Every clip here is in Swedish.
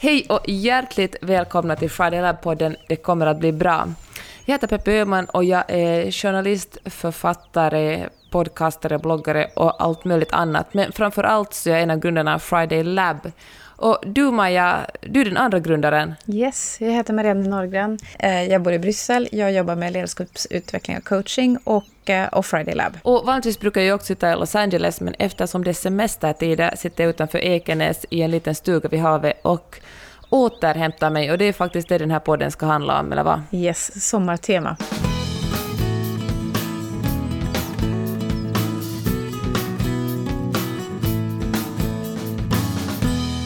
Hej och hjärtligt välkomna till Friday Lab-podden Det kommer att bli bra. Jag heter Peppe Öhman och jag är journalist, författare, podcastare, bloggare och allt möjligt annat. Men framför allt så är jag en av grundarna av Friday Lab. Och du Maja, du är den andra grundaren. Yes, jag heter Marianne Norgren. Eh, jag bor i Bryssel. Jag jobbar med ledarskapsutveckling och coaching och, eh, och Friday Lab. Och vanligtvis brukar jag också sitta i Los Angeles, men eftersom det är semestertider sitter jag utanför Ekenäs i en liten stuga vid havet och återhämtar mig. Och det är faktiskt det den här podden ska handla om, eller vad? Yes, sommartema.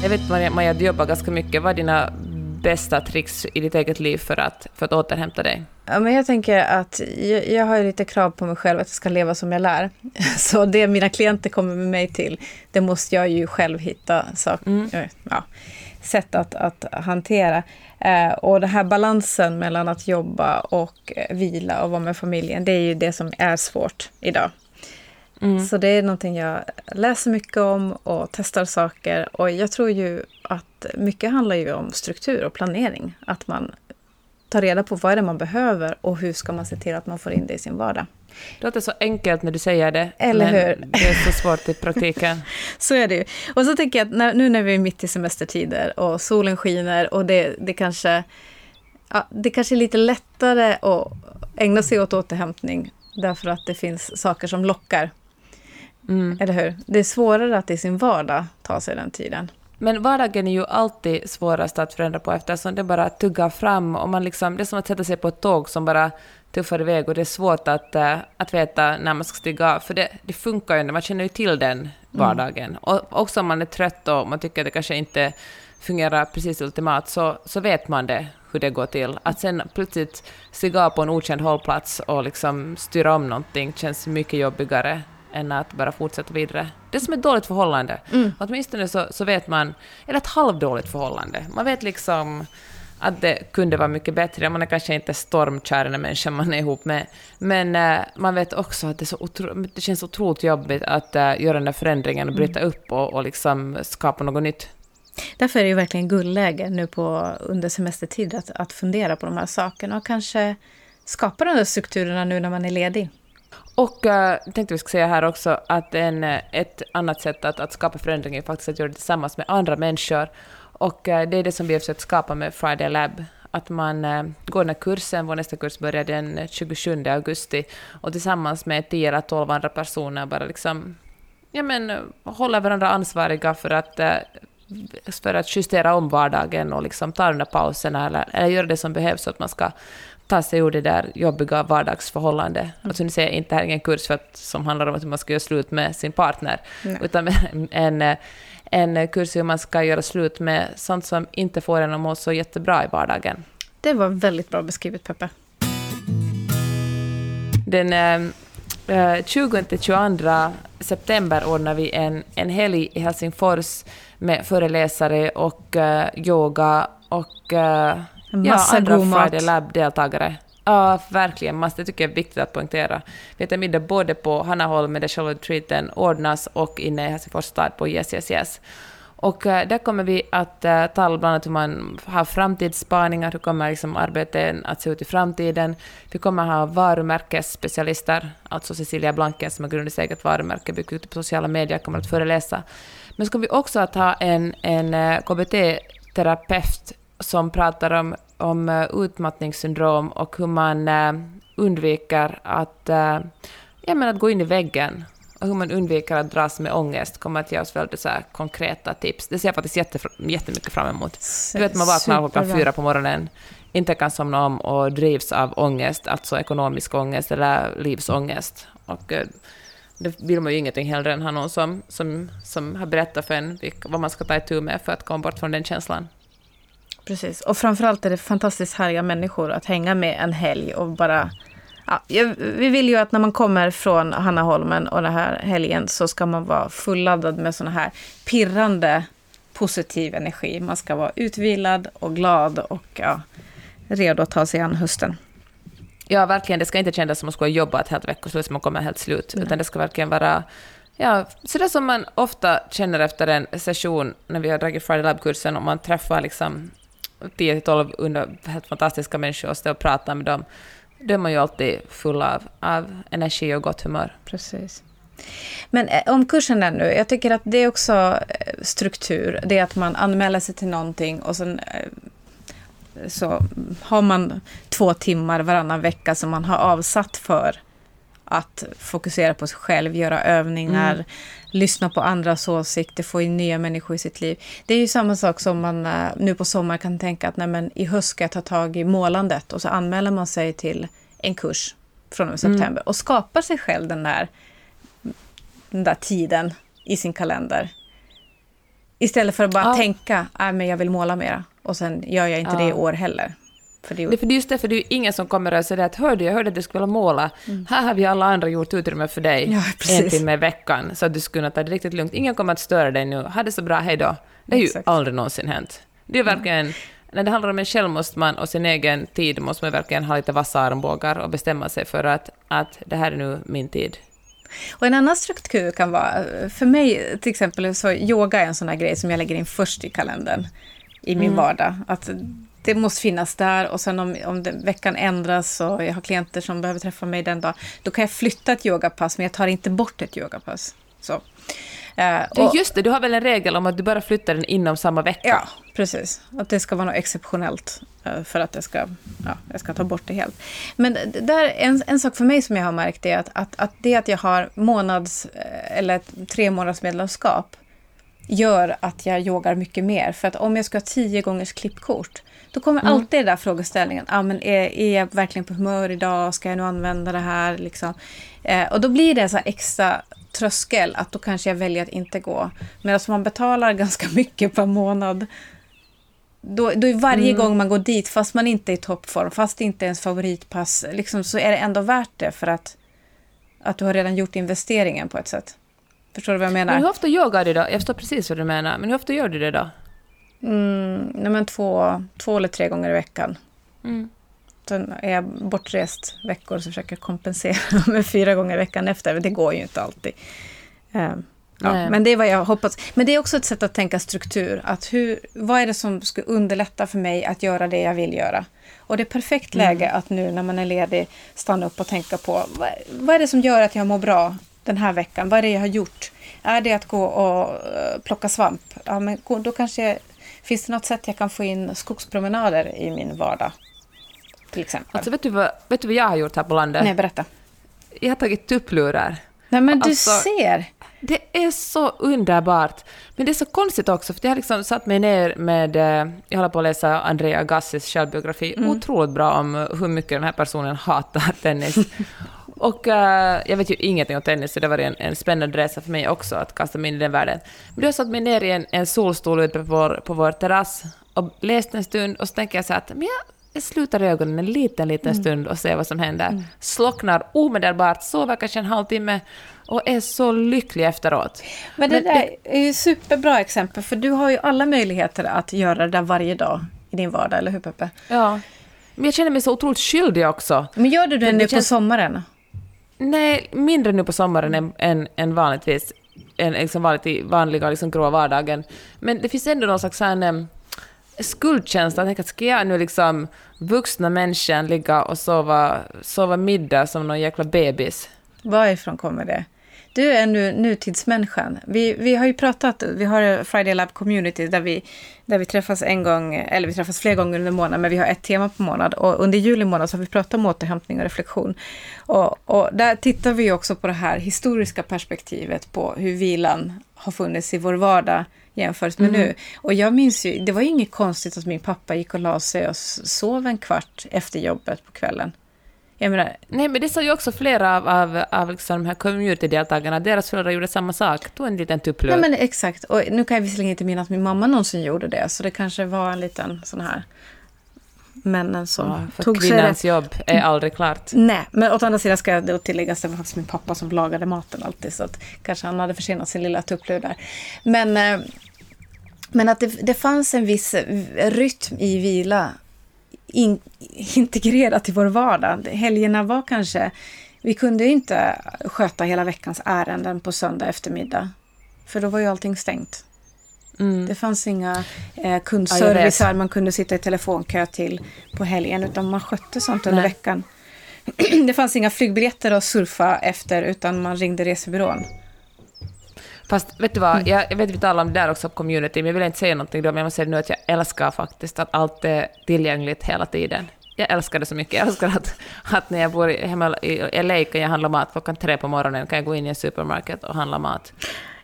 Jag vet Maja, Maja, du jobbar ganska mycket. Vad är dina bästa tricks i ditt eget liv för att, för att återhämta dig? Ja, men jag tänker att jag, jag har lite krav på mig själv att jag ska leva som jag lär. Så det mina klienter kommer med mig till, det måste jag ju själv hitta sak, mm. ja, sätt att, att hantera. Eh, och den här balansen mellan att jobba och vila och vara med familjen, det är ju det som är svårt idag. Mm. Så det är någonting jag läser mycket om och testar saker. Och jag tror ju att mycket handlar ju om struktur och planering. Att man tar reda på vad är det man behöver och hur ska man se till att man får in det i sin vardag. Det låter så enkelt när du säger det, Eller men hur? det är så svårt i praktiken. så är det ju. Och så tänker jag att när, nu när vi är mitt i semestertider och solen skiner och det, det kanske ja, det kanske är lite lättare att ägna sig åt återhämtning därför att det finns saker som lockar Mm. Eller hur? Det är svårare att i sin vardag ta sig den tiden. Men vardagen är ju alltid svårast att förändra på eftersom det bara tuggar fram och man liksom, det är som att sätta sig på ett tåg som bara tuffar iväg och det är svårt att, uh, att veta när man ska stiga av. För det, det funkar ju, man känner ju till den mm. vardagen. Mm. Och också om man är trött och man tycker att det kanske inte fungerar precis ultimat så, så vet man det, hur det går till. Att sen plötsligt stiga av på en okänd hållplats och liksom styra om någonting känns mycket jobbigare än att bara fortsätta vidare. Det som är ett dåligt förhållande. Mm. Åtminstone så, så vet man, eller ett halvdåligt förhållande. Man vet liksom att det kunde vara mycket bättre. Man är kanske inte stormkär den människan man är ihop med. Men uh, man vet också att det, så otro, det känns otroligt jobbigt att uh, göra den där förändringen och bryta mm. upp och, och liksom skapa något nytt. Därför är det ju verkligen guldläge nu på, under semestertid att, att fundera på de här sakerna och kanske skapa de där strukturerna nu när man är ledig. Och äh, tänkte vi ska säga här också att en, eh, ett annat sätt att, att skapa förändring är faktiskt att göra det tillsammans med andra människor. Och äh, det är det som vi har försökt skapa med Friday Lab. Att man äh, går den här kursen, vår nästa kurs börjar den 27 augusti, och tillsammans med 10 eller 12 andra personer bara liksom ja, men, håller varandra ansvariga för att för att justera om vardagen och liksom ta de där pauserna eller, eller göra det som behövs så att man ska ta sig ur det där jobbiga vardagsförhållandet. Mm. Alltså nu säger jag inte, här är ingen kurs för att, som handlar om att man ska göra slut med sin partner, Nej. utan en, en kurs hur man ska göra slut med sånt som inte får en att må så jättebra i vardagen. Det var väldigt bra beskrivet, Peppe. Den eh, 20-22 september ordnar vi en, en helg i Helsingfors med föreläsare och eh, yoga och eh, Massa ja, andra god Friday Lab-deltagare. Ja, verkligen. Massa, det tycker jag är viktigt att poängtera. Vi äter middag både på Hannaholm, där själva retreaten ordnas, och inne i Helsingfors stad på Yes Yes Yes. Och uh, där kommer vi att uh, tala bland annat hur man har framtidsspaningar, hur kommer liksom arbetet att se ut i framtiden. Vi kommer ha varumärkesspecialister, alltså Cecilia Blanken som har grundat sitt eget varumärke, byggt ut på sociala medier, kommer att föreläsa. Men så kommer vi också att ha en, en uh, KBT-terapeut som pratar om, om eh, utmattningssyndrom och hur man uh, undviker att, uh, ja, men att gå in i väggen och hur man undviker att dras med ångest kommer att ge oss väldigt så konkreta tips. Det ser jag faktiskt jätte, jättemycket fram emot. Du vet, man vaknar klockan fyra på morgonen, inte kan somna om och drivs av ångest, alltså ekonomisk ångest eller livsångest. Och, det vill man ju ingenting hellre än ha någon som, som, som har berättat för en vad man ska ta itu med för att komma bort från den känslan. Precis, och framförallt är det fantastiskt härliga människor att hänga med en helg och bara Ja, vi vill ju att när man kommer från Hannaholmen och den här helgen så ska man vara fulladdad med sån här pirrande positiv energi. Man ska vara utvilad och glad och ja, redo att ta sig an hösten. Ja, verkligen. Det ska inte kännas som att man ska jobba ett helt veckoslut så man kommer helt slut. Nej. Utan det ska verkligen vara Ja, så det som man ofta känner efter en session när vi har dragit Friday Lab-kursen, om man träffar liksom 10-12 under helt fantastiska människor och stå och prata med dem, då är man ju alltid full av, av energi och gott humör. Precis. Men eh, om kursen är nu, jag tycker att det är också eh, struktur. Det är att man anmäler sig till någonting och sen eh, så har man två timmar varannan vecka som man har avsatt för att fokusera på sig själv, göra övningar, mm. lyssna på andras åsikter, få in nya människor i sitt liv. Det är ju samma sak som man nu på sommar kan tänka att nej, men i höst ska jag ta tag i målandet och så anmäler man sig till en kurs från och med september mm. och skapar sig själv den där den där tiden i sin kalender. Istället för att bara ja. tänka, att jag vill måla mera. Och sen gör jag inte ja. det i år heller. För det, är... det är just därför det är ingen som kommer och säger att hörde jag hörde att du skulle vilja måla. Mm. Här har vi alla andra gjort utrymme för dig ja, en timme i veckan så att du skulle kunna ta det riktigt lugnt. Ingen kommer att störa dig nu. Ha det så bra, hej då. Det är ju aldrig någonsin hänt. Det är verkligen... Mm. När det handlar om en själv måste man och sin egen tid måste man verkligen ha lite vassa armbågar och bestämma sig för att, att det här är nu min tid. Och en annan struktur kan vara, för mig till exempel, så yoga är en sån här grej som jag lägger in först i kalendern i min mm. vardag. Att det måste finnas där och sen om, om det, veckan ändras och jag har klienter som behöver träffa mig den dagen, då kan jag flytta ett yogapass men jag tar inte bort ett yogapass. Så. Uh, och, just det, du har väl en regel om att du bara flyttar den inom samma vecka? Ja, precis. Att det ska vara något exceptionellt uh, för att jag ska, ja, jag ska ta bort det helt. Men där, en, en sak för mig som jag har märkt är att, att, att det att jag har månads eh, eller tre månaders medlemskap gör att jag yogar mycket mer. För att om jag ska ha tio gångers klippkort, då kommer mm. alltid den där frågeställningen. Ah, men är, är jag verkligen på humör idag? Ska jag nu använda det här? Liksom. Eh, och då blir det en så extra tröskel att då kanske jag väljer att inte gå. Medan om man betalar ganska mycket per månad då, då är varje mm. gång man går dit, fast man inte är i toppform, fast det inte är ens favoritpass, liksom, så är det ändå värt det för att, att du har redan gjort investeringen på ett sätt. Förstår du vad jag menar? Men hur ofta yogar du då? Jag förstår precis vad du menar, men hur ofta gör du det då? Mm, nej men två, två eller tre gånger i veckan. Mm. Sen är jag bortrest veckor så försöker jag kompensera med fyra gånger i veckan efter. Men det går ju inte alltid. Um, ja, men det är vad jag hoppas. Men det är också ett sätt att tänka struktur. Att hur, vad är det som skulle underlätta för mig att göra det jag vill göra? Och det är perfekt mm. läge mm. att nu när man är ledig stanna upp och tänka på vad, vad är det som gör att jag mår bra den här veckan? Vad är det jag har gjort? Är det att gå och uh, plocka svamp? Ja, men då kanske finns det något sätt jag kan få in skogspromenader i min vardag? till exempel. Alltså vet du vad, vet du vad jag har gjort här på landet? Nej, berätta. Jag har tagit tupplurar. Nej, men du alltså, ser! Det är så underbart. Men det är så konstigt också, för jag har liksom satt mig ner med... Eh, jag håller på att läsa Andrea Gassis självbiografi. Mm. Otroligt bra om hur mycket den här personen hatar tennis. Och uh, jag vet ju ingenting om tennis, så det var en, en spännande resa för mig också att kasta mig in i den världen. Men då har satt mig ner i en, en solstol ute på vår, på vår terrass och läst en stund och så tänker jag så att men jag jag slutar ögonen en liten, liten mm. stund och ser vad som händer. Mm. Slocknar omedelbart, sover kanske en halvtimme och är så lycklig efteråt. Men det Men, där är ju superbra exempel, för du har ju alla möjligheter att göra det där varje dag i din vardag, eller hur Peppe? Ja. Men jag känner mig så otroligt skyldig också. Men gör du det nu känns... på sommaren? Nej, mindre nu på sommaren än, än, än vanligtvis. Än liksom vanligt, vanliga liksom gråa vardagen. Men det finns ändå någon slags här, ehm, skuldkänsla. Jag tänker att ska jag nu liksom vuxna människan ligga och sova, sova middag som någon jäkla bebis? Varifrån kommer det? Du är nu nutidsmänniskan. Vi, vi har ju pratat, vi har Friday Lab Community där vi, där vi träffas en gång, eller vi träffas flera gånger under månaden, men vi har ett tema på månad. Och under juli månad så har vi pratat om återhämtning och reflektion. Och, och där tittar vi också på det här historiska perspektivet på hur vilan har funnits i vår vardag jämfört med mm. nu. Och jag minns ju, det var ju inget konstigt att min pappa gick och la sig och sov en kvart efter jobbet på kvällen. Menar, Nej, men det sa ju också flera av, av, av liksom de här community-deltagarna, deras föräldrar gjorde samma sak, tog en liten tupplur. Nej, men exakt. Och nu kan jag visserligen inte minnas att min mamma någonsin gjorde det, så det kanske var en liten sån här männen som ja, för tog kvinnans sig jobb är aldrig klart. Nej, men åt andra sidan ska det tilläggas att det var faktiskt min pappa som lagade maten alltid, så att kanske han hade försenat sin lilla tupplur där. Men, eh, men att det, det fanns en viss rytm i vila in, integrerat i vår vardag. Helgerna var kanske Vi kunde inte sköta hela veckans ärenden på söndag eftermiddag. För då var ju allting stängt. Mm. Det fanns inga eh, kundservicer man kunde sitta i telefonkö till på helgen. Utan man skötte sånt under Nej. veckan. det fanns inga flygbiljetter att surfa efter utan man ringde resebyrån. Fast vet du vad, jag, jag vet att vi talar om det där också på community, men jag vill inte säga någonting då, men jag måste säga nu att jag älskar faktiskt att allt är tillgängligt hela tiden. Jag älskar det så mycket. Jag älskar att, att när jag bor hemma i LA kan jag handla mat klockan tre på morgonen, kan jag gå in i en supermarket och handla mat.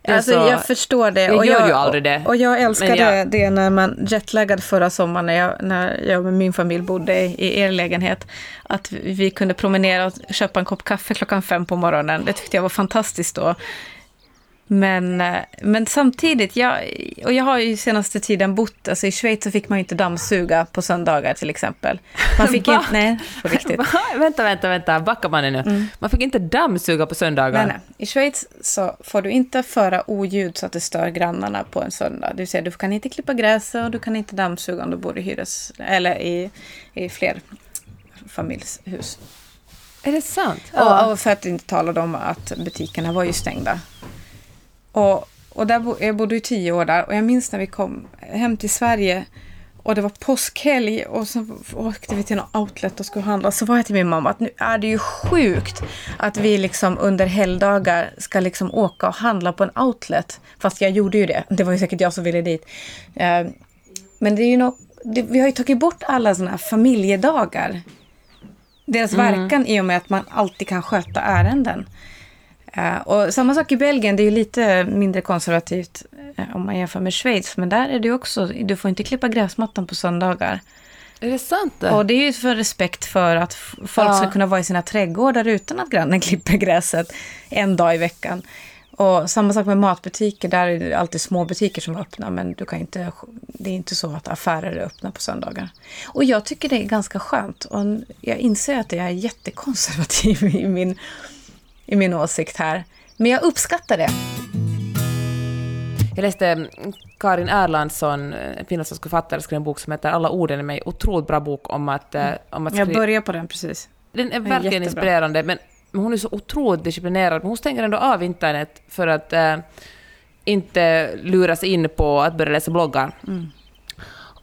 Alltså, så, jag förstår det. Jag och gör jag, ju aldrig det. Och jag älskade jag, det när man jetlaggade förra sommaren när jag, när jag med min familj bodde i, i er lägenhet. Att vi kunde promenera och köpa en kopp kaffe klockan fem på morgonen. Det tyckte jag var fantastiskt då. Men, eh, men samtidigt, jag, och jag har ju senaste tiden bott, alltså i Schweiz så fick man ju inte dammsuga på söndagar till exempel. Man fick inte, nej, på riktigt. vänta, vänta, vänta, backa man nu. Mm. Man fick inte dammsuga på söndagar? Nej, nej. I Schweiz så får du inte föra oljud så att det stör grannarna på en söndag. Vill säga, du kan inte klippa gräset och du kan inte dammsuga om du bor i hyres, eller i, i fler familjshus. Är det sant? Och, och för att inte tala om att butikerna var ju stängda. Och, och där bo, jag bodde i tio år där och jag minns när vi kom hem till Sverige och det var påskhelg och så åkte vi till någon outlet och skulle handla. Så var jag till min mamma att nu är det ju sjukt att vi liksom under helgdagar ska liksom åka och handla på en outlet. Fast jag gjorde ju det. Det var ju säkert jag som ville dit. Eh, men det är ju nog, det, vi har ju tagit bort alla sådana här familjedagar. Deras mm. verkan i och med att man alltid kan sköta ärenden. Uh, och samma sak i Belgien, det är ju lite mindre konservativt uh, om man jämför med Schweiz. Men där är det också, du får inte klippa gräsmattan på söndagar. Är det sant? Det? Och det är ju för respekt för att folk ja. ska kunna vara i sina trädgårdar utan att grannen klipper gräset en dag i veckan. Och samma sak med matbutiker, där är det alltid små butiker som är öppna, men du kan inte, det är inte så att affärer är öppna på söndagar. Och jag tycker det är ganska skönt. Och jag inser att jag är jättekonservativ i min i min åsikt här. Men jag uppskattar det. Jag läste Karin Erlandsson, finlandssvensk författare, skrev en bok som heter Alla orden i mig. Otroligt bra bok om att... Eh, om att skriva. Jag börjar på den precis. Den är verkligen den är inspirerande, men hon är så otroligt disciplinerad. Men hon stänger ändå av internet för att eh, inte luras in på att börja läsa bloggar. Mm.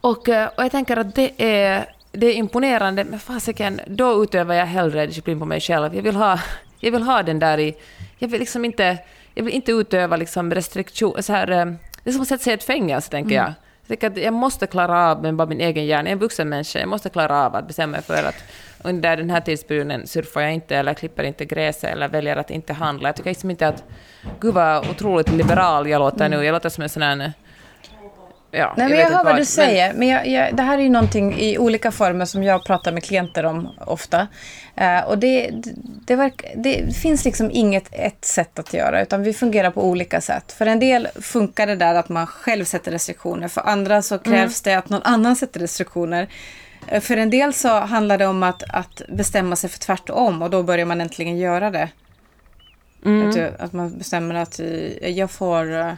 Och, eh, och jag tänker att det är, det är imponerande, men fasiken, då utövar jag hellre disciplin på mig själv. Jag vill ha jag vill ha den där i... Jag vill liksom inte, jag vill inte utöva liksom restriktion... Så här, eh, det är som att sätta sig i ett fängelse, tänker mm. jag. Jag att jag måste klara av med bara min egen hjärna. Jag är en vuxen människa. Jag måste klara av att bestämma mig för att under den här tidsperioden surfar jag inte eller klipper inte gräset eller väljer att inte handla. Jag tycker liksom inte att... Gud vad otroligt liberal jag låter nu. Jag låter som en sån här Ja, Nej, men jag, jag hör vad du säger. Men jag, jag, det här är ju någonting i olika former som jag pratar med klienter om ofta. Uh, och det, det, verk, det, finns liksom inget ett sätt att göra, utan vi fungerar på olika sätt. För en del funkar det där att man själv sätter restriktioner. För andra så krävs mm. det att någon annan sätter restriktioner. Uh, för en del så handlar det om att, att bestämma sig för tvärtom och då börjar man äntligen göra det. Mm. Att, att, man bestämmer att jag får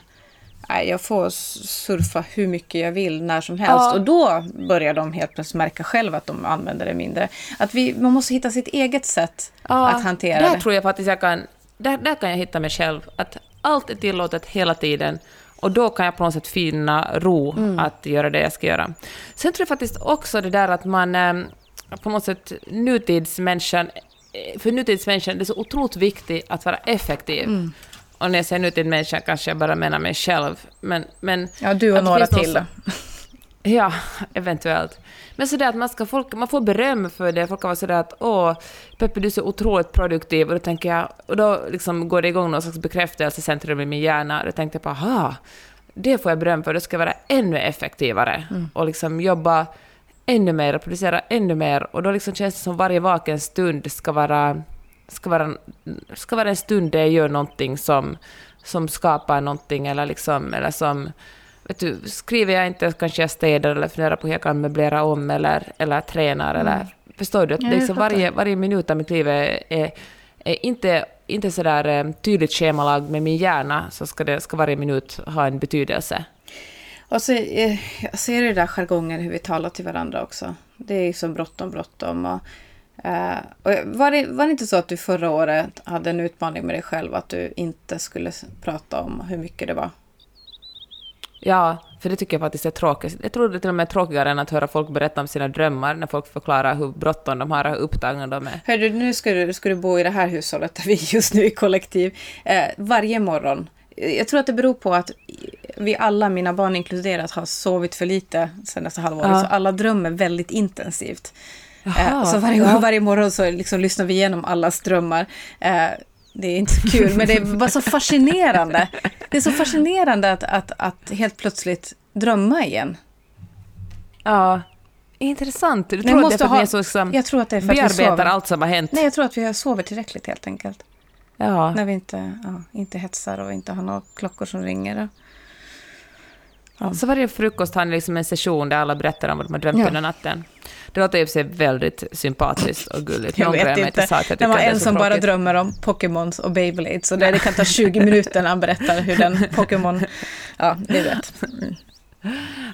nej, jag får surfa hur mycket jag vill när som helst. Ja. Och då börjar de helt plötsligt märka själva att de använder det mindre. Att vi, man måste hitta sitt eget sätt ja, att hantera där det. tror jag faktiskt jag kan, där, där kan jag hitta mig själv. Att allt är tillåtet hela tiden. Och då kan jag på något sätt finna ro mm. att göra det jag ska göra. Sen tror jag faktiskt också det där att man eh, på något sätt nutidsmänniskan eh, för nutidsmänniskan är det så otroligt viktigt att vara effektiv. Mm. Och när jag säger nutidsmänniska kanske jag bara menar mig själv. Men, men ja, du och några till. Ja, eventuellt. Men sådär att man, ska, folk, man får beröm för det. Folk kan vara sådär att åh, Peppe du är så otroligt produktiv. Och då tänker jag, och då liksom går det igång någon slags bekräftelsecentrum i min hjärna. Då tänkte jag på, aha, det får jag beröm för. Då ska jag vara ännu effektivare. Mm. Och liksom jobba ännu mer och producera ännu mer. Och då liksom känns det som varje vaken stund ska vara ska vara, ska vara en stund där jag gör någonting som, som skapar någonting eller, liksom, eller som... Vet du, skriver jag inte kanske jag städar eller funderar på hur jag kan möblera om eller, eller tränar. Mm. Eller, förstår du? Att ja, liksom varje, varje minut av mitt liv är, är, är inte, inte sådär eh, tydligt schemalag med min hjärna, så ska, det, ska varje minut ha en betydelse. Och så, eh, jag ser det där jargongen hur vi talar till varandra också. Det är så bråttom, bråttom. Och Uh, var, det, var det inte så att du förra året hade en utmaning med dig själv att du inte skulle prata om hur mycket det var? Ja, för det tycker jag faktiskt är tråkigt. Jag tror det är till och med tråkigare än att höra folk berätta om sina drömmar, när folk förklarar hur bråttom de har och hur upptagna de är. Hörru, nu ska du, ska du bo i det här hushållet där vi just nu är kollektiv. Eh, varje morgon. Jag tror att det beror på att vi alla, mina barn inkluderat, har sovit för lite senaste halvåret. Ja. Så alla drömmer väldigt intensivt. Jaha, eh, så varje, ja. varje morgon så liksom lyssnar vi igenom allas drömmar. Eh, det är inte så kul, men det är bara så fascinerande. Det är så fascinerande att, att, att helt plötsligt drömma igen. Ja, intressant. Du tror att det är för att vi är så liksom, jag tror att det är för att vi bearbetar allt som har hänt? Nej, jag tror att vi sover tillräckligt helt enkelt. Ja. När vi inte, ja, inte hetsar och inte har några klockor som ringer. Ja. Så varje frukost har ni liksom en session där alla berättar om vad de har drömt ja. under natten. Det låter för sig väldigt sympatiskt och gulligt. Jag vet inte. sagt att det var en som bara drömmer om Pokémons och Beyblade, så det, det kan ta 20 minuter när han berättar hur den Pokémon... Ja, ni vet. Mm.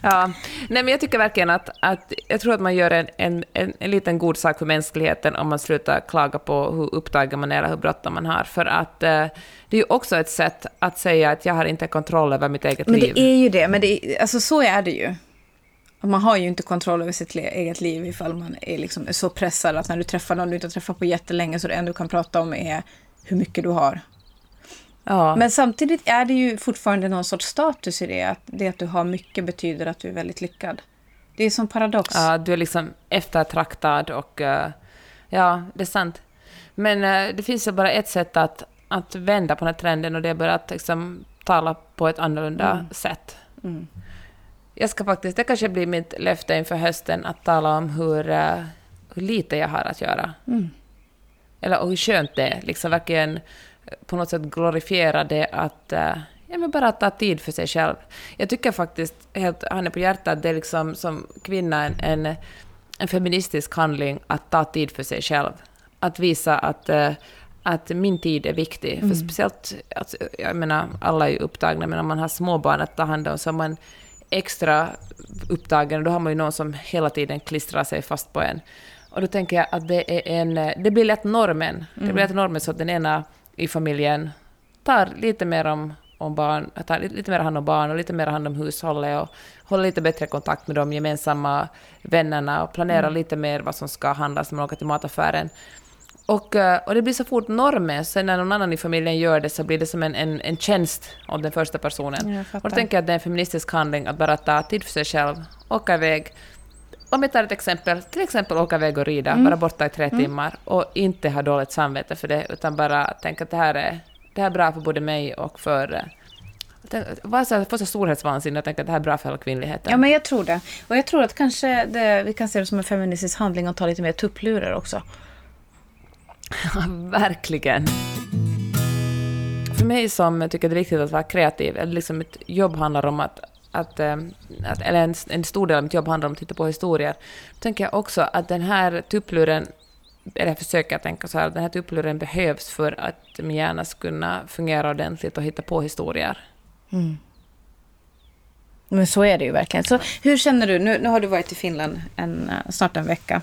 Ja, nej men jag tycker verkligen att, att jag tror att man gör en, en, en, en liten god sak för mänskligheten om man slutar klaga på hur upptagen man är eller hur bråttom man har. För att eh, det är ju också ett sätt att säga att jag har inte kontroll över mitt eget men liv. Men det är ju det, men det alltså så är det ju. Man har ju inte kontroll över sitt eget liv ifall man är liksom så pressad att när du träffar någon du inte har träffat på jättelänge så det enda du kan prata om är hur mycket du har. Ja. Men samtidigt är det ju fortfarande någon sorts status i det. Att det att du har mycket betyder att du är väldigt lyckad. Det är som paradox. Ja, du är liksom eftertraktad och... Uh, ja, det är sant. Men uh, det finns ju bara ett sätt att, att vända på den här trenden och det är bara att liksom, tala på ett annorlunda mm. sätt. Mm. Jag ska faktiskt, det kanske blir mitt löfte inför hösten, att tala om hur, uh, hur lite jag har att göra. Mm. Eller hur skönt det är, liksom verkligen på något sätt glorifiera det att uh, ja, men bara ta tid för sig själv. Jag tycker faktiskt, helt handen på hjärtat, det är liksom som kvinna en, en, en, feministisk handling att ta tid för sig själv. Att visa att, uh, att min tid är viktig. Mm. För speciellt, alltså, jag menar, alla är ju upptagna, men om man har småbarn att ta hand om så är man extra upptagen och då har man ju någon som hela tiden klistrar sig fast på en. Och då tänker jag att det är en... Det blir lätt normen. Mm. Det blir lätt normen så att den ena i familjen tar lite mer om, om barn, tar lite mer hand om barn och lite mer hand om hushållet och håller lite bättre kontakt med de gemensamma vännerna och planerar mm. lite mer vad som ska handlas när man åker till mataffären. Och, eh, och det blir så fort normen, sen när någon annan i familjen gör det så blir det som en, en, en tjänst av den första personen. Och då tänker jag att det är en feministisk handling att bara ta tid för sig själv, åka iväg. Om jag tar ett exempel, till exempel åka iväg och rida, mm. vara borta i tre mm. timmar och inte ha dåligt samvete för det, utan bara tänka att det här är, det här är bra för både mig och för så, få så storhetsvansinne och tänka att det här är bra för hela kvinnligheten. Ja, men jag tror det. Och jag tror att kanske det, vi kan se det som en feministisk handling att ta lite mer tupplurar också. verkligen. För mig som tycker det är viktigt att vara kreativ, eller liksom ett jobb handlar om att att, eh, att, eller en, en stor del av mitt jobb handlar om att titta på historier, då tänker jag också att den här tuppluren, eller jag försöker tänka så här, den här tuppluren behövs för att min hjärna ska kunna fungera ordentligt och hitta på historier. Mm. Men så är det ju verkligen. Så hur känner du? Nu, nu har du varit i Finland en, eh, snart en vecka.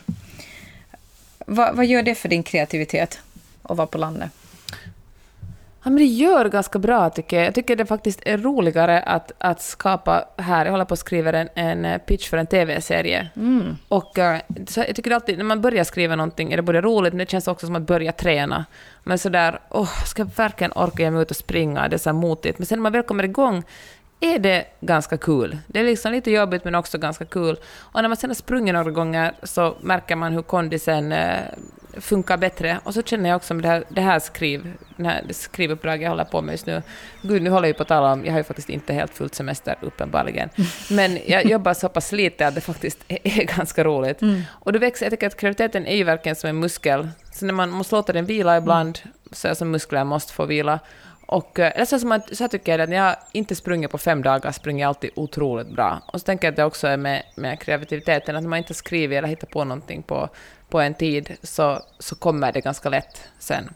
Va, vad gör det för din kreativitet att vara på landet? Ja, men det gör ganska bra, tycker jag. Jag tycker det faktiskt är roligare att, att skapa här. Jag håller på att skriva en, en pitch för en TV-serie. Mm. Och uh, så jag tycker alltid, när man börjar skriva någonting är det både roligt, men det känns också som att börja träna. Men sådär, åh, oh, ska jag verkligen orka ge mig ut och springa? Det är så motigt. Men sen när man väl kommer igång är det ganska kul. Det är liksom lite jobbigt men också ganska kul. Och när man sen har sprungit några gånger så märker man hur kondisen eh, funkar bättre. Och så känner jag också med det här, det här, skriv, det här skrivuppdraget jag håller på med just nu. Gud, nu håller jag på att tala om, jag har ju faktiskt inte helt fullt semester uppenbarligen. Men jag jobbar så pass lite att det faktiskt är, är ganska roligt. Mm. Och det växer, jag tycker att kreativiteten är ju verkligen som en muskel. Så när man måste låta den vila ibland, så är som muskler måste få vila. Och, eh, så, som att, så tycker jag att när jag inte sprungit på fem dagar springer jag alltid otroligt bra. Och så tänker jag att det också är med, med kreativiteten, att när man inte skriver eller hittar på någonting på, på en tid så, så kommer det ganska lätt sen.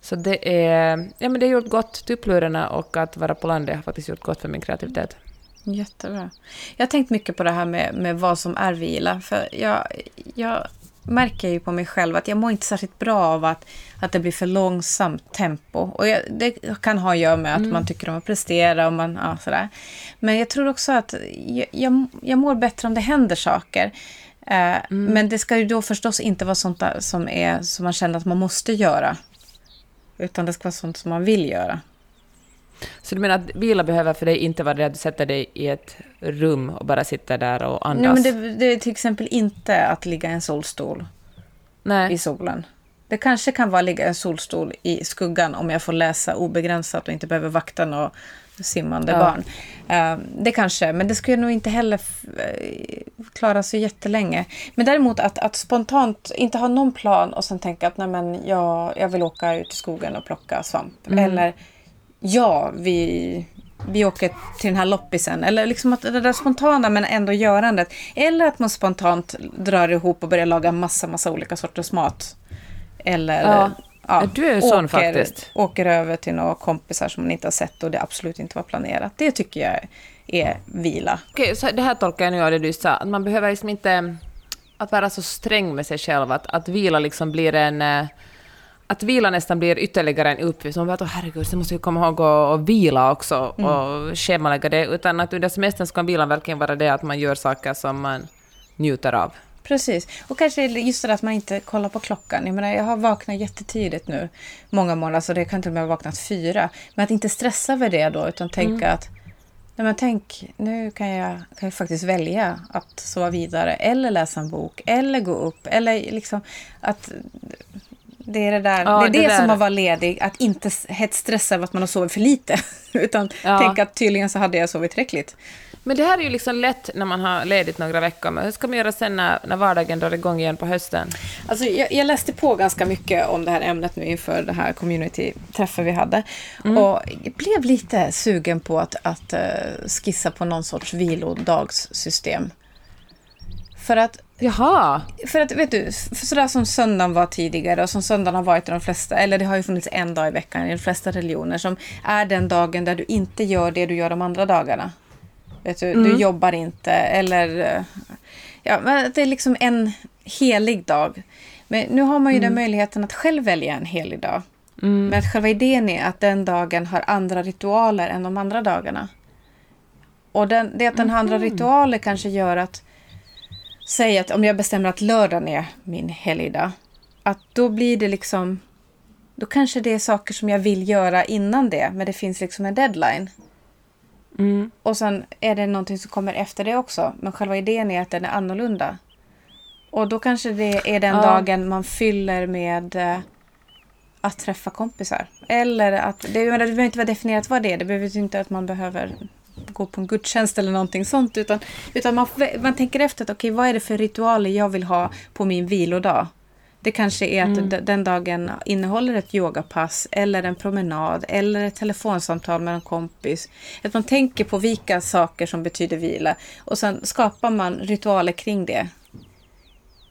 Så det är, ja men det har gjort gott, tupplurarna och att vara på landet har faktiskt gjort gott för min kreativitet. Jättebra. Jag har tänkt mycket på det här med, med vad som är vila, för jag, jag märker ju på mig själv att jag mår inte särskilt bra av att, att det blir för långsamt tempo. Och jag, det kan ha att göra med att mm. man tycker om att prestera och man, ja, sådär. Men jag tror också att jag, jag, jag mår bättre om det händer saker. Eh, mm. Men det ska ju då förstås inte vara sånt som, är, som man känner att man måste göra. Utan det ska vara sånt som man vill göra. Så du menar att vila behöver för dig inte vara det att du sätter dig i ett rum och bara sitter där och andas? Nej, men det, det är till exempel inte att ligga i en solstol Nej. i solen. Det kanske kan vara ligga en solstol i skuggan om jag får läsa obegränsat och inte behöver vakta några simmande ja. barn. Uh, det kanske, men det skulle nog inte heller eh, klara sig jättelänge. Men däremot att, att spontant inte ha någon plan och sen tänka att nej men jag, jag vill åka ut i skogen och plocka svamp. Mm. Eller ja, vi, vi åker till den här loppisen. Eller liksom att det där spontana men ändå görandet. Eller att man spontant drar ihop och börjar laga massa, massa olika sorters mat. Eller ja. Ja, du är sån åker, faktiskt. Åker över till några kompisar som man inte har sett och det absolut inte var planerat. Det tycker jag är vila. Okej, så det här tolkar jag nu av det du sa, att man behöver liksom inte att vara så sträng med sig själv, att, att vila liksom blir en eh, att vila nästan blir ytterligare en uppgift. Man bara, herregud, så måste jag komma ihåg att och vila också mm. och schemalägga det. Utan att under semestern ska vilan verkligen vara det att man gör saker som man njuter av. Precis. Och kanske just det att man inte kollar på klockan. Jag menar, jag har vaknat jättetidigt nu, många månader, så det kan till och med ha vaknat fyra. Men att inte stressa över det då, utan tänka mm. att Nej, men tänk, nu kan jag, kan jag faktiskt välja att sova vidare eller läsa en bok eller gå upp. Eller liksom att det är det där, ja, det, är det, det där. som att vara ledig, att inte hetsstressa över att man har sovit för lite. Utan ja. tänka att tydligen så hade jag sovit tillräckligt. Men det här är ju liksom lätt när man har ledigt några veckor. Men hur ska man göra sen när, när vardagen drar igång igen på hösten? Alltså, jag, jag, läste på ganska mycket om det här ämnet nu inför det här community-träffen vi hade. Mm. Och blev lite sugen på att, att uh, skissa på någon sorts vilodagssystem. För att Jaha. För att, vet du, sådär som söndagen var tidigare och som söndagen har varit i de flesta, eller det har ju funnits en dag i veckan i de flesta religioner som är den dagen där du inte gör det du gör de andra dagarna. Vet du, mm. du jobbar inte eller... Ja, det är liksom en helig dag. Men nu har man ju mm. den möjligheten att själv välja en helig dag. Mm. Men att själva idén är att den dagen har andra ritualer än de andra dagarna. Och den, det att den har andra ritualer kanske gör att Säg att om jag bestämmer att lördagen är min helgdag. Att då blir det liksom... Då kanske det är saker som jag vill göra innan det, men det finns liksom en deadline. Mm. Och sen är det någonting som kommer efter det också. Men själva idén är att den är annorlunda. Och då kanske det är den ja. dagen man fyller med eh, att träffa kompisar. Eller att, det, det behöver inte vara definierat vad det är. Det behöver inte att man behöver gå på en gudstjänst eller någonting sånt. Utan, utan man, man tänker efter, att, okay, vad är det för ritualer jag vill ha på min vilodag? Det kanske är att mm. den dagen innehåller ett yogapass eller en promenad eller ett telefonsamtal med en kompis. Att man tänker på vilka saker som betyder vila och sen skapar man ritualer kring det.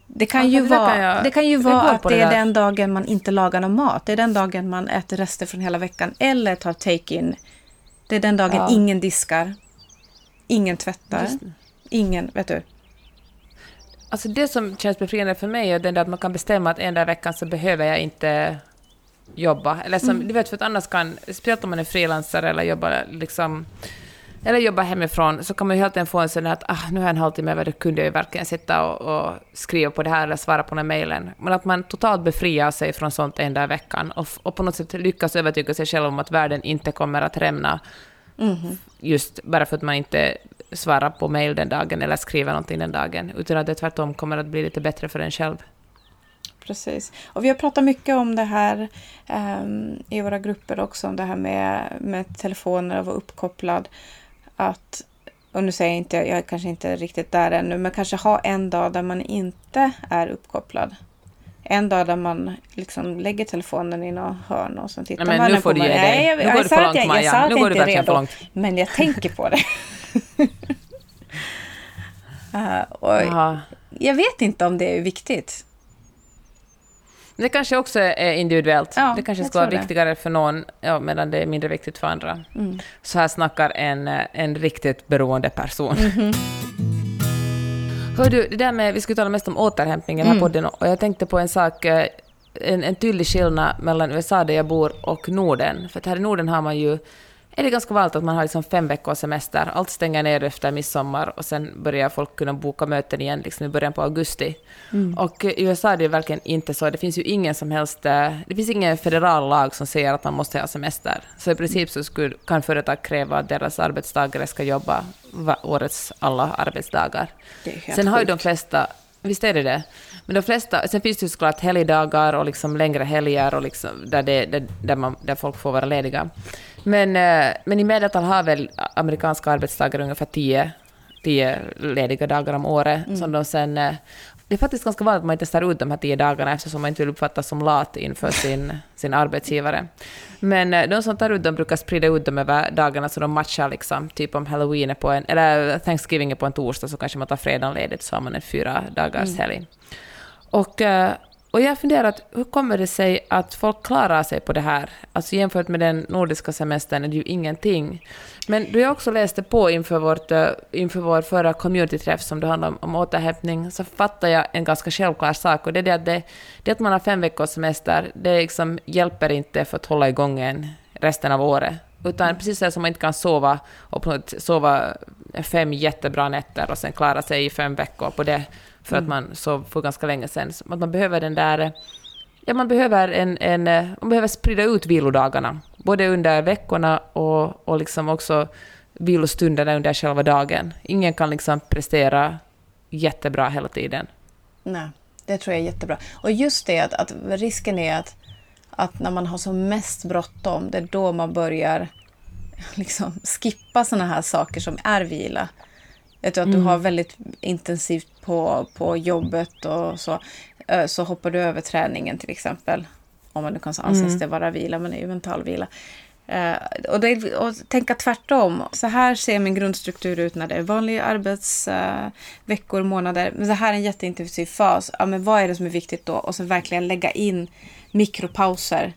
Det kan, ja, ju, det vara, jag, det kan ju vara att det, det är den dagen man inte lagar någon mat. Det är den dagen man äter rester från hela veckan eller tar take-in det är den dagen ja. ingen diskar, ingen tvättar, ingen, vet du. Alltså det som känns befriande för mig är den där att man kan bestämma att en dag i veckan så behöver jag inte jobba. Eller som, mm. du vet, för att annars kan, speciellt om man är frilansare eller jobbar liksom eller jobba hemifrån, så kan man ju hela tiden få en sån att ah, nu har jag en halvtimme över, då kunde jag ju verkligen sitta och, och, skriva på det här eller svara på den mejlen. Men att man totalt befriar sig från sånt en dag i veckan och, och på något sätt lyckas övertyga sig själv om att världen inte kommer att rämna mm. just bara för att man inte svarar på mejl den dagen eller skriver någonting den dagen, utan att det tvärtom kommer att bli lite bättre för en själv. Precis. Och vi har pratat mycket om det här um, i våra grupper också, om det här med, med telefoner och vara uppkopplad att, och nu säger jag inte, jag är kanske inte riktigt där ännu, men kanske ha en dag där man inte är uppkopplad. En dag där man liksom lägger telefonen i något hörn och så tittar Nej, men man nu får du ge dig. Jag, nu går du för långt, Maja. Jag att nu jag inte är redo, men jag tänker på det. uh, och jag vet inte om det är viktigt. Det kanske också är individuellt. Ja, det kanske ska vara viktigare för någon, ja, medan det är mindre viktigt för andra. Mm. Så här snackar en, en riktigt beroende person. Mm -hmm. Hör du, det där med, vi skulle tala mest om återhämtning i den här Mm. podden och jag tänkte på en sak, eh, en, en tydlig skillnad mellan USA där jag bor och Norden. För här i Norden har man ju, är det ganska vanligt att man har liksom fem veckors semester. Allt stänger ner efter midsommar och sen börjar folk kunna boka möten igen liksom i början på augusti. Och eh, i USA är det verkligen inte så. Det finns ju ingen som helst, eh, det finns ingen federal lag som säger att man måste ha semester. Så i princip så skulle, kan företag kräva att deras arbetstagare ska jobba årets alla arbetsdagar. Sen har ju de flesta, visst är det det, men de flesta, sen finns det ju såklart helgdagar och liksom längre helger och liksom där, det, där, där, man, där folk får vara lediga. Men, eh, men i medeltal har väl amerikanska arbetstagare ungefär 10, 10 lediga dagar om året Mm. som de sen... Det är faktiskt ganska vanligt att man inte tar ut de här 10 dagarna eftersom man inte vill uppfattas som lat inför sin, sin arbetsgivare. Men eh, de som tar ut dem brukar sprida ut dem över dagarna så de matchar liksom. Typ om halloween är på en, eller Thanksgiving är på en torsdag så kanske man tar fredagen ledigt så har man en fyra dagars helg. Och, eh, och jag har funderat, hur kommer det sig att folk klarar sig på det här? Alltså jämfört med den nordiska semestern är det ju ingenting. Men då jag också läste på inför, vårt, eh, inför vår förra communityträff som det handlade om, om återhämtning, så fattade jag en ganska självklar sak, och det är det att, det, det att man har fem veckors semester, det liksom hjälper inte för att hålla igång en resten av året. Utan precis så som man inte kan sova och sova fem jättebra nätter och sen klara sig i fem veckor på det, för att man sov för ganska länge sedan. Att man behöver den där... Ja, man behöver, en, en, eh, man behöver sprida ut vilodagarna, både under veckorna och, och liksom också vilostunderna under själva dagen. Ingen kan liksom prestera jättebra hela tiden. Nej, det tror jag är jättebra. Och just det att, att risken är att, att när man har som mest bråttom, det är då man börjar liksom skippa såna här saker som är vila. Jag tror att du har väldigt intensivt på, på jobbet och så, eh, så hoppar du över träningen till exempel. Om man nu kan anses det vara vila, men det är ju mental vila. Eh, och, det, och tänka tvärtom. Så här ser min grundstruktur ut när det är vanliga arbetsveckor, eh, månader. Men så här är en jätteintensiv fas. Ja, men vad är det som är viktigt då? Och så verkligen lägga in mikropauser.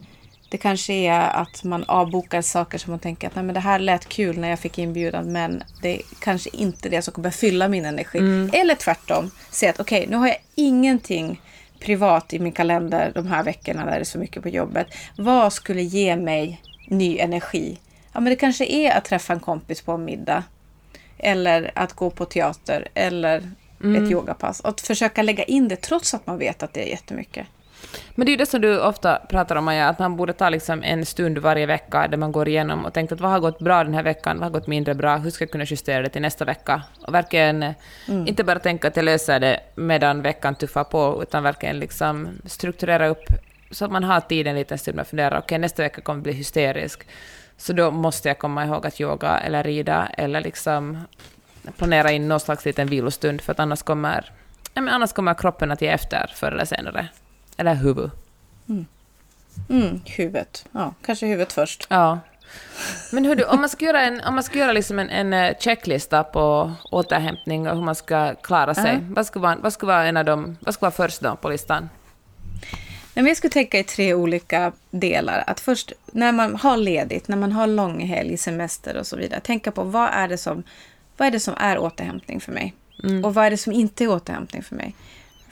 Det kanske är att man avbokar saker som man tänker att Nej, men det här lät kul när jag fick inbjudan men det är kanske inte det som kommer fylla min energi. Eller tvärtom, säga att okej, nu har jag ingenting privat i min kalender de här veckorna där det är så mycket på jobbet. Vad skulle ge mig ny energi? Ja, men det kanske är att träffa en kompis på en middag. Eller att gå på teater eller ett yogapass. Att försöka lägga in det trots att man vet att det är jättemycket. Men det är ju det som du ofta pratar om, Maja, att man borde ta liksom en stund varje vecka där man går igenom och tänker att vad har gått bra den här veckan, vad har gått mindre bra, hur ska jag kunna justera det till nästa vecka? Och verkligen eh, inte bara tänka att jag löser det medan veckan tuffar på, utan verkligen liksom strukturera upp så att man har tid en liten stund att fundera, okej nästa vecka kommer bli hysterisk, så då måste jag komma ihåg att yoga eller rida eller liksom planera in någon slags liten vilostund, för att annars kommer, ja, annars kommer kroppen att ge efter förr eller senare. Eller huvud. Mm, huvudet. Ja, kanske huvudet först. Ja. Men hur du, om man ska göra, en, om man ska göra liksom en, en eh, checklista på återhämtning och hur man ska klara sig, Ja. vad, ska vara, vad, ska vara en av dem, vad ska vara först då på listan? Men jag skulle tänka i tre olika delar. Att först när man har ledigt, när man har lång helg, semester och så vidare. Tänka på vad är det som, vad är, det som är återhämtning för mig? Och vad är det som inte är återhämtning för mig?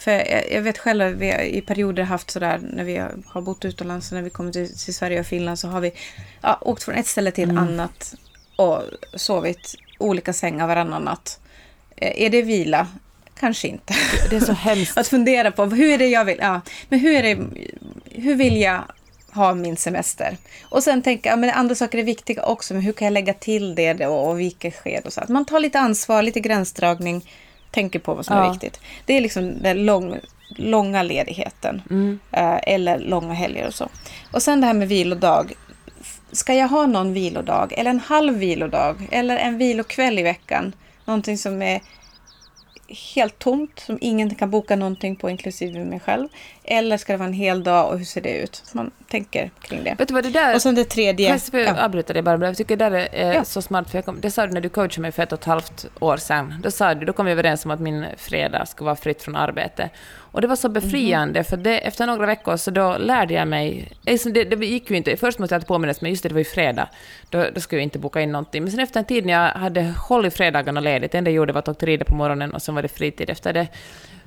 För jag, jag vet själv att vi har i perioder haft sådär när vi har, bott utomlands och när vi kommer till, till Sverige och Finland så har vi ja, åkt från ett ställe till ett annat och sovit olika sängar varannan natt. Eh, Är det vila? Kanske inte. Det är så hemskt. Att fundera på hur är det jag vill, ja, men hur, är det, hur vill jag ha min semester? Och sen tänka, ja, men andra saker är viktiga också, men hur kan jag lägga till det då och vilket sked och så. Att man tar lite ansvar, lite gränsdragning, tänker på vad som är Ja. viktigt. Det är liksom den lång, långa ledigheten. Eh, eller långa helger och så. Och sen det här med vilodag. Ska jag ha någon vilodag eller en halv vilodag eller en vilokväll i veckan? Någonting som är helt tomt, som ingen kan boka någonting på, inklusive mig själv. Eller ska det vara en hel dag och hur ser det ut? Så man tänker kring det. Vet du vad det där... Och sen det tredje. Jag ja. avbryta dig bara, men jag tycker det där är eh, Ja. så smart, för jag kom, det sa du när du coachade mig för ett och ett halvt år sedan. Då, sa du, då kom vi överens om att min fredag skulle vara fritt från arbete. Och det var så befriande, för det, efter några veckor så då lärde jag mig... liksom Det, det gick ju inte, först måste jag påminnas, men just det, det var ju fredag. Då, då skulle jag inte boka in någonting. Men sen efter en tid när jag hade hållit fredagarna ledigt, det enda jag gjorde var att åka rida på morgonen och sen var varit fritid efter det.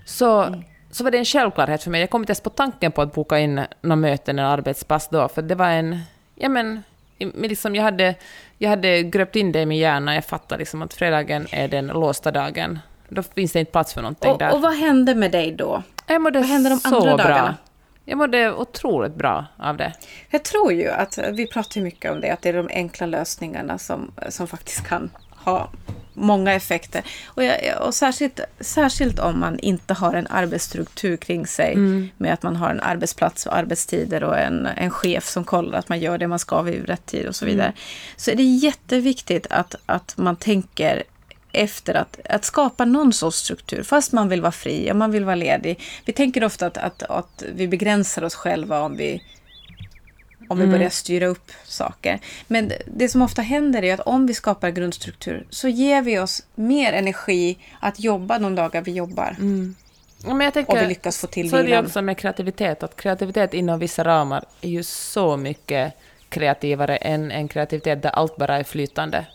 Så, mm. så var det en självklarhet för mig. Jag kom inte ens på tanken på att boka in några möten eller arbetspass då, för det var en... Ja, men, liksom jag, hade, jag hade gröpt in det i min hjärna. Jag fattade liksom att fredagen är den låsta dagen. Då finns det inte plats för någonting och, där. Och vad hände med dig då? Jag mådde vad hände de så andra bra. dagarna? Jag mådde otroligt bra av det. Jag tror ju att, vi pratar mycket om det, att det är de enkla lösningarna som, som faktiskt kan ha många effekter. Och, jag, och särskilt, särskilt om man inte har en arbetsstruktur kring sig mm. med att man har en arbetsplats och arbetstider och en, en chef som kollar att man gör det man ska vid rätt tid och så vidare. Mm. Så är det jätteviktigt att, att man tänker efter att, att skapa någon sorts struktur, fast man vill vara fri och man vill vara ledig. Vi tänker ofta att, att, att vi begränsar oss själva om vi om vi mm. börjar styra upp saker. Men det som ofta händer är att om vi skapar grundstruktur så ger vi oss mer energi att jobba de dagar vi jobbar. Mm. Men jag tänker, och vi lyckas få till Så är det också med kreativitet, att kreativitet inom vissa ramar är ju så mycket kreativare än en kreativitet där allt bara är flytande.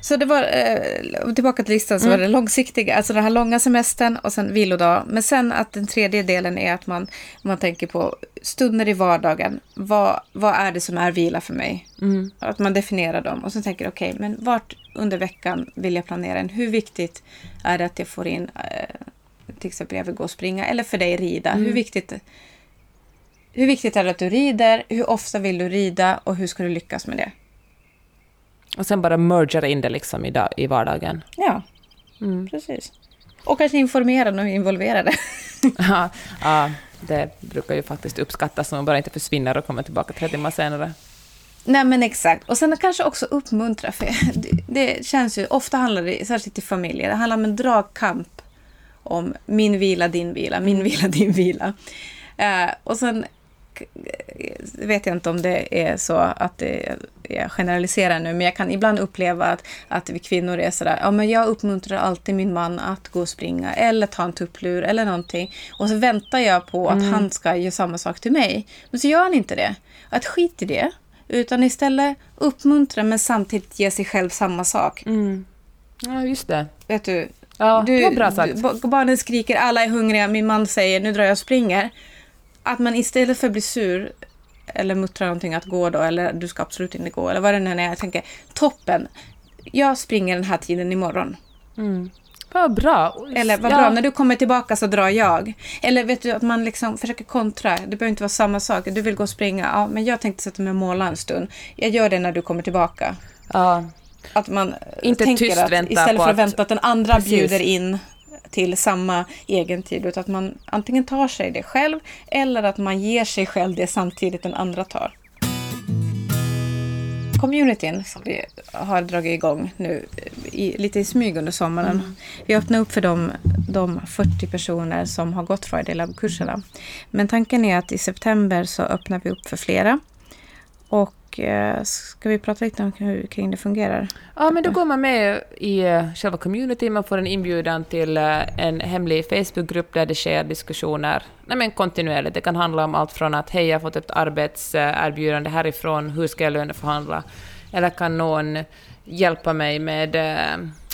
Så det var, eh, tillbaka till listan, så mm. var det långsiktiga, alltså den här långa semestern och sen vilodag. Men sen att den tredje delen är att man, man tänker på stunder i vardagen. Vad, vad är det som är vila för mig? Mm. Att man definierar dem och sen tänker okej, okay, men vart under veckan vill jag planera en? Hur viktigt är det att jag får in, eh, till exempel jag vill gå och springa, eller för dig rida. Mm. Hur viktigt hur viktigt är det att du rider? Hur ofta vill du rida? Och hur ska du lyckas med det? Och sen bara mergera in det liksom i, dag, i vardagen. Ja, mm. precis. Och kanske informera och involvera det. ja, ja, det brukar ju faktiskt uppskattas om man bara inte försvinner och kommer tillbaka tre timmar senare. Nej men exakt. Och sen kanske också uppmuntra. För det, det, känns ju, ofta handlar det, särskilt i familjer, det handlar om en dragkamp om min vila, din vila, min vila, din vila. Uh, och sen vet jag inte om det är så att det, jag generaliserar nu, men jag kan ibland uppleva att, att vi kvinnor är sådär, ja men jag uppmuntrar alltid min man att gå och springa eller ta en tupplur eller någonting. Och så väntar jag på att mm. han ska göra samma sak till mig. Men så gör han inte det. Att skit i det. Utan istället uppmuntra men samtidigt ge sig själv samma sak. Mm. Ja, just det. Vet du? Ja, du, det var bra sagt. Du, barnen skriker, alla är hungriga, min man säger nu drar jag och springer att man istället för att bli sur eller muttra någonting att gå då, eller du ska absolut inte gå, eller vad det nu är. Jag tänker, toppen, jag springer den här tiden imorgon. Mm. Vad bra. Eller vad bra, ja. när du kommer tillbaka så drar jag. Eller vet du, att man liksom försöker kontra. Det behöver inte vara samma sak. Du vill gå och springa. Ja, men jag tänkte sätta mig och måla en stund. Jag gör det när du kommer tillbaka. Ja. Att man inte tänker att istället för att vänta att den andra Precis. bjuder in till samma egentid. Utan att man antingen tar sig det själv eller att man ger sig själv det samtidigt den andra tar. Communityn som vi har dragit igång nu i, lite i smyg under sommaren. Mm. Vi öppnar upp för de, de 40 personer som har gått Friday Lab-kurserna. Men tanken är att i september så öppnar vi upp för flera. Och Eh, Eh, ska vi prata lite om hur kring det fungerar? Ja, men då går man med i eh, själva community, man får en inbjudan till eh, en hemlig Facebookgrupp där det sker diskussioner nej men kontinuerligt. Det kan handla om allt från att hej, jag har fått ett arbetserbjudande härifrån, hur ska jag löneförhandla? Eller kan någon hjälpa mig med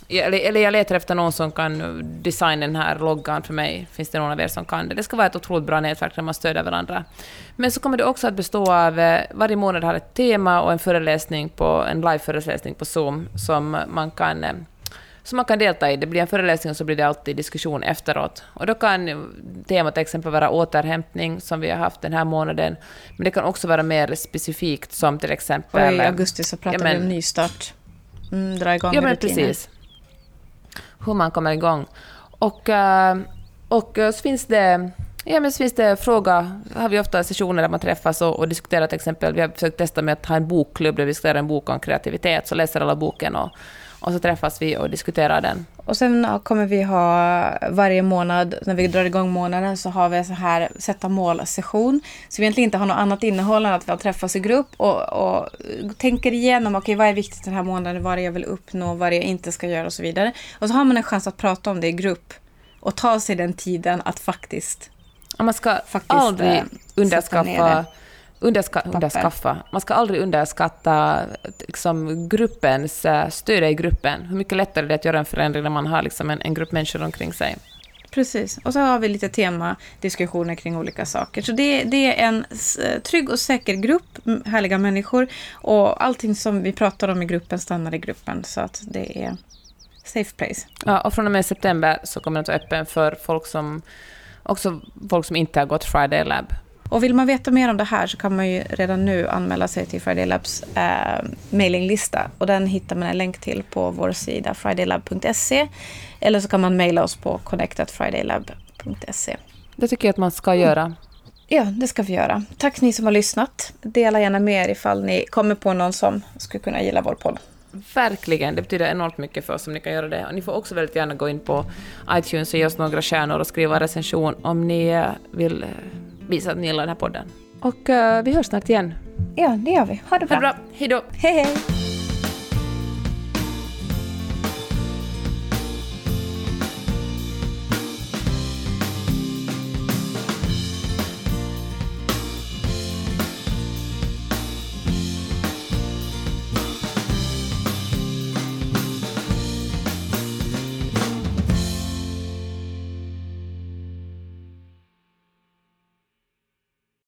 eller, eller jag letar efter någon som kan designa den här loggan för mig. Finns det någon av er som kan det? Det ska vara ett otroligt bra nätverk där man stöder varandra. Men så kommer det också att bestå av, eh, varje månad har ett tema och en föreläsning på, en live-föreläsning på Zoom som man kan eh, som man kan delta i. Det blir en föreläsning och så blir det alltid diskussion efteråt. Och då kan temat till exempel vara återhämtning, som vi har haft den här månaden. Men det kan också vara mer specifikt, som till exempel... Och I augusti så pratar ja, men, vi om nystart. Mm, dra igång Ja, men rutiner. precis hur man kommer igång. Och, eh, och eh, så finns det Ja, men så finns det fråga, har vi ofta sessioner där man träffas och, och diskuterar till exempel, vi har försökt testa med att ha en bokklubb där vi diskuterar en bok om kreativitet, så läser alla boken och, och så träffas vi och diskuterar den. Och sen kommer vi ha varje månad, när vi drar igång månaden, så har vi så här sätta mål-session. Så vi egentligen inte har något annat innehåll än att vi träffas i grupp och, och tänker igenom, okej okay, vad är viktigt den här månaden, vad är det jag vill uppnå, vad det jag inte ska göra och så vidare. Och så har man en chans att prata om det i grupp och ta sig den tiden att faktiskt man ska faktiskt, aldrig äh, underska underskaffa. Man ska aldrig underskatta liksom, gruppens, uh, stöd i gruppen. Hur mycket lättare det är att göra en förändring när man har liksom, en, en grupp människor omkring sig. Precis. Och så har vi lite temadiskussioner kring olika saker. Så det, det är en trygg och säker grupp, härliga människor. Och allting som vi pratar om i gruppen stannar i gruppen. Så att det är safe place. Ja, och från och med september så kommer den att vara öppen för folk som, också folk som inte har gått Friday Lab. Och vill man veta mer om det här så kan man ju redan nu anmäla sig till Friday Labs eh, mailinglista. Och den hittar man en länk till på vår sida fridaylab.se. Eller så kan man mejla oss på connectatfridaylab.se. Det tycker jag att man ska göra. Ja, det ska vi göra. Tack ni som har lyssnat. Dela gärna med er ifall ni kommer på någon som skulle kunna gilla vår podd. Verkligen, det betyder enormt mycket för oss om ni kan göra det. Och ni får också väldigt gärna gå in på iTunes och ge oss några stjärnor och skriva recension om ni eh, vill eh, visa att ni gillar den här podden. Och uh, vi hörs snart igen. Ja, det gör vi. Ha det bra. Ha det bra. Hej då. Hej, hej.